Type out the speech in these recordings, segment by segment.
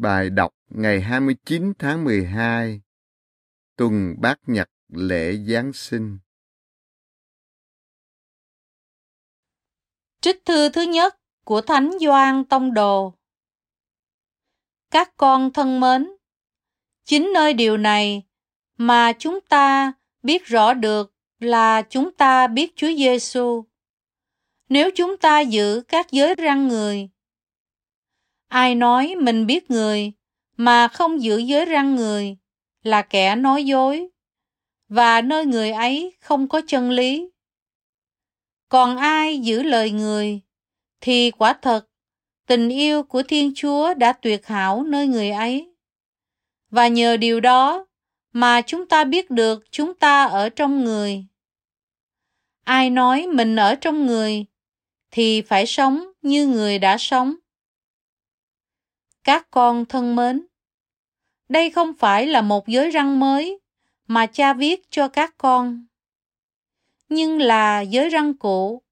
Bài đọc ngày 29 tháng 12, tuần bát nhật lễ Giáng sinh. Trích thư thứ nhất của Thánh Gioan Tông Đồ Các con thân mến, chính nơi điều này mà chúng ta biết rõ được là chúng ta biết Chúa Giêsu. Nếu chúng ta giữ các giới răng người, ai nói mình biết người mà không giữ giới răng người là kẻ nói dối, và nơi người ấy không có chân lý. Còn ai giữ lời người thì quả thật tình yêu của Thiên Chúa đã tuyệt hảo nơi người ấy. Và nhờ điều đó mà chúng ta biết được chúng ta ở trong người. Ai nói mình ở trong người thì phải sống như người đã sống. Các con thân mến, đây không phải là một giới răng mới mà cha viết cho các con, nhưng là giới răng cũ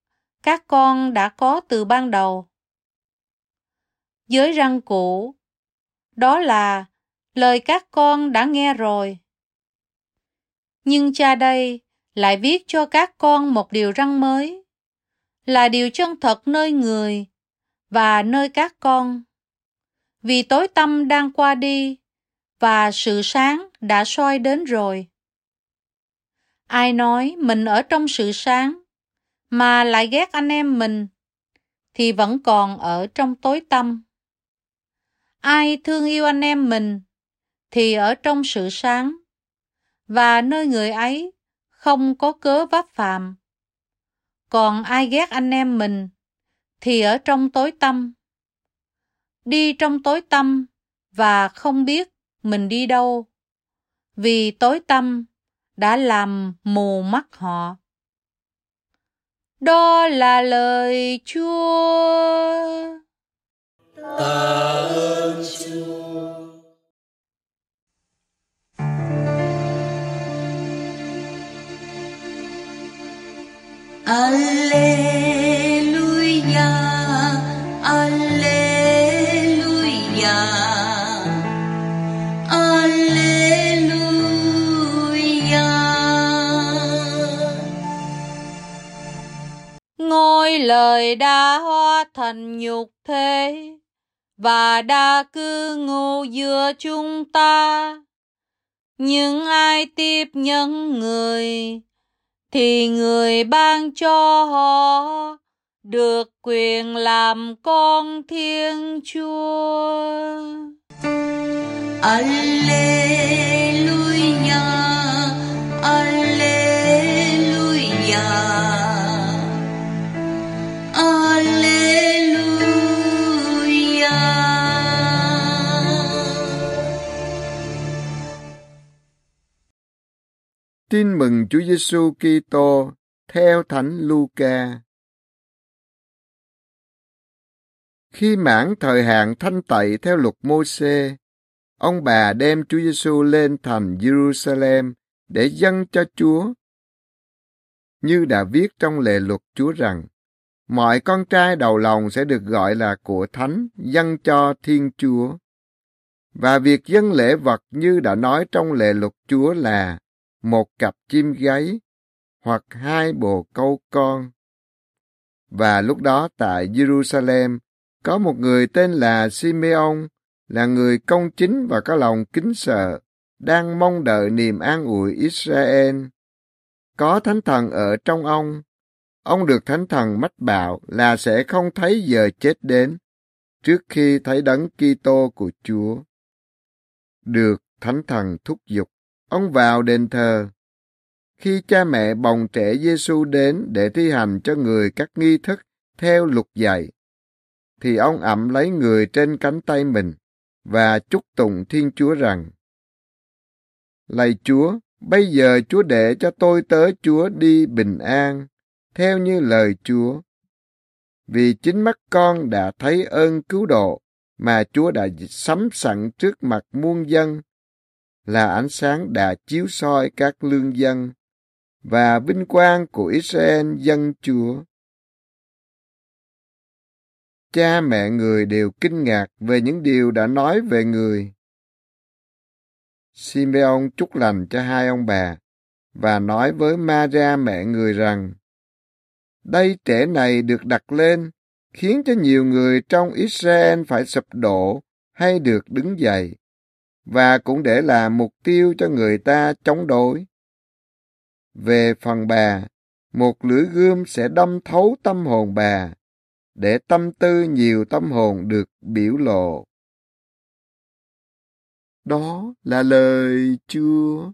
các con đã có từ ban đầu. Giới răng cũ, đó là lời các con đã nghe rồi. Nhưng cha đây lại viết cho các con một điều răng mới, là điều chân thật nơi người và nơi các con. Vì tối tâm đang qua đi và sự sáng đã soi đến rồi. Ai nói mình ở trong sự sáng mà lại ghét anh em mình thì vẫn còn ở trong tối tâm. Ai thương yêu anh em mình thì ở trong sự sáng và nơi người ấy không có cớ vấp phạm. Còn ai ghét anh em mình thì ở trong tối tâm. Đi trong tối tâm và không biết mình đi đâu. Vì tối tâm đã làm mù mắt họ. Đó là lời Chúa. Người đã hóa thành nhục thế và đã cư ngụ giữa chúng ta. Những ai tiếp nhận người thì người ban cho họ được quyền làm con Thiên Chúa. Alleluia, Alleluia. Tin mừng Chúa Giêsu Kitô theo Thánh Luca. Khi mãn thời hạn thanh tẩy theo luật Môsê, ông bà đem Chúa Giêsu lên thành Jerusalem để dâng cho Chúa. Như đã viết trong lệ luật Chúa rằng, mọi con trai đầu lòng sẽ được gọi là của thánh dâng cho Thiên Chúa. Và việc dâng lễ vật như đã nói trong lệ luật Chúa là một cặp chim gáy hoặc hai bồ câu con. Và lúc đó tại Jerusalem có một người tên là Simeon, là người công chính và có lòng kính sợ, đang mong đợi niềm an ủi Israel. Có thánh thần ở trong ông. Ông được thánh thần mách bảo là sẽ không thấy giờ chết đến trước khi thấy đấng Kitô của Chúa. Được thánh thần thúc giục, ông vào đền thờ. Khi cha mẹ bồng trẻ Giêsu đến để thi hành cho người các nghi thức theo luật dạy, thì ông ẩm lấy người trên cánh tay mình và chúc tụng Thiên Chúa rằng, Lạy Chúa, bây giờ Chúa để cho tôi tới Chúa đi bình an, theo như lời Chúa. Vì chính mắt con đã thấy ơn cứu độ mà Chúa đã sắm sẵn trước mặt muôn dân, là ánh sáng đã chiếu soi các lương dân, và vinh quang của Israel dân Chúa. cha mẹ người đều kinh ngạc về những điều đã nói về người. Simeon chúc lành cho hai ông bà và nói với Maria mẹ người rằng đây trẻ này được đặt lên khiến cho nhiều người trong Israel phải sụp đổ hay được đứng dậy và cũng để là mục tiêu cho người ta chống đối. Về phần bà, một lưỡi gươm sẽ đâm thấu tâm hồn bà, để tâm tư nhiều tâm hồn được biểu lộ. Đó là lời Chúa.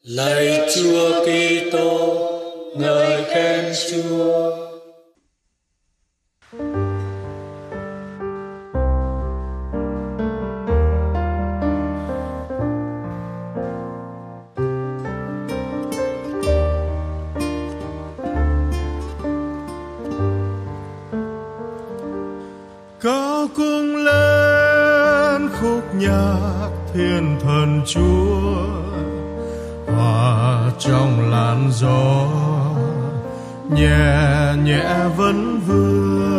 Lạy Chúa Kitô, ngợi khen Chúa. Cao cung lên khúc nhạc thiên thần chúa, hòa trong làn gió nhẹ nhẹ vấn vương.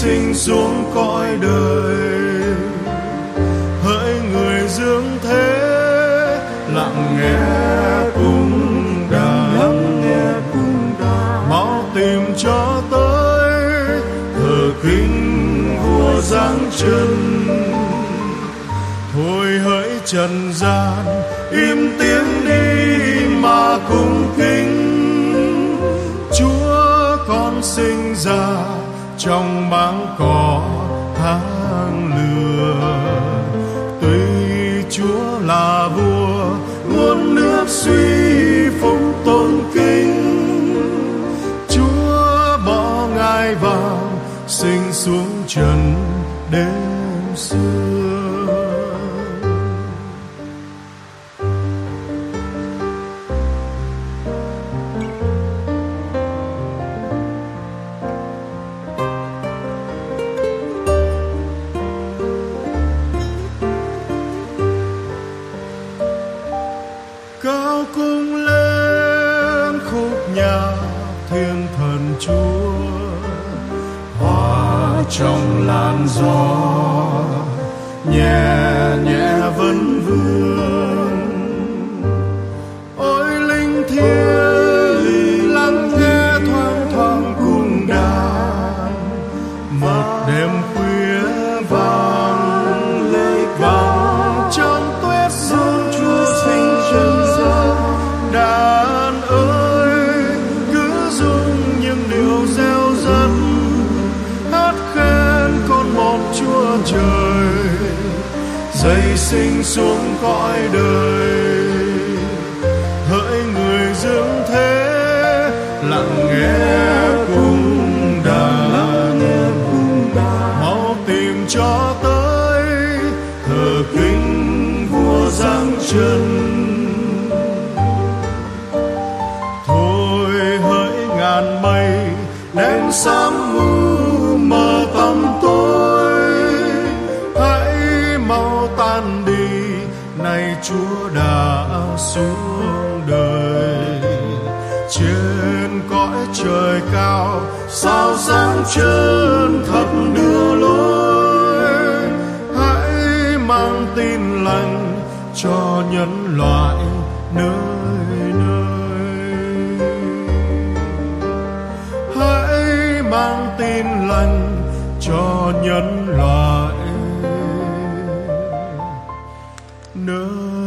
Sinh xuống cõi đời. Hỡi người dương thế lặng nghe cung đàn. Mau tìm cho tới thờ kính vua giáng chân thôi hỡi trần gian im tiếng đi mà cung kính. Chúa con sinh ra trong máng cỏ tháng lửa tuy chúa là vua muôn nước suy phục tôn kính. Chúa bỏ ngai vàng sinh xuống trần đến khúc thiên thần chúa hòa trong làn gió nhẹ nhẹ vẫn vương. Chúa trời sinh xuống cõi đời, hỡi người dương thế, lặng nghe cùng đàn. Mau tìm cho tới thờ kính vua giáng chân thôi hỡi ngàn mây đen sáng mù xuống đời. Trên cõi trời cao, sao sáng chân thật đưa lối? Hãy mang tin lành cho nhân loại nơi nơi. Hãy mang tin lành cho nhân loại nơi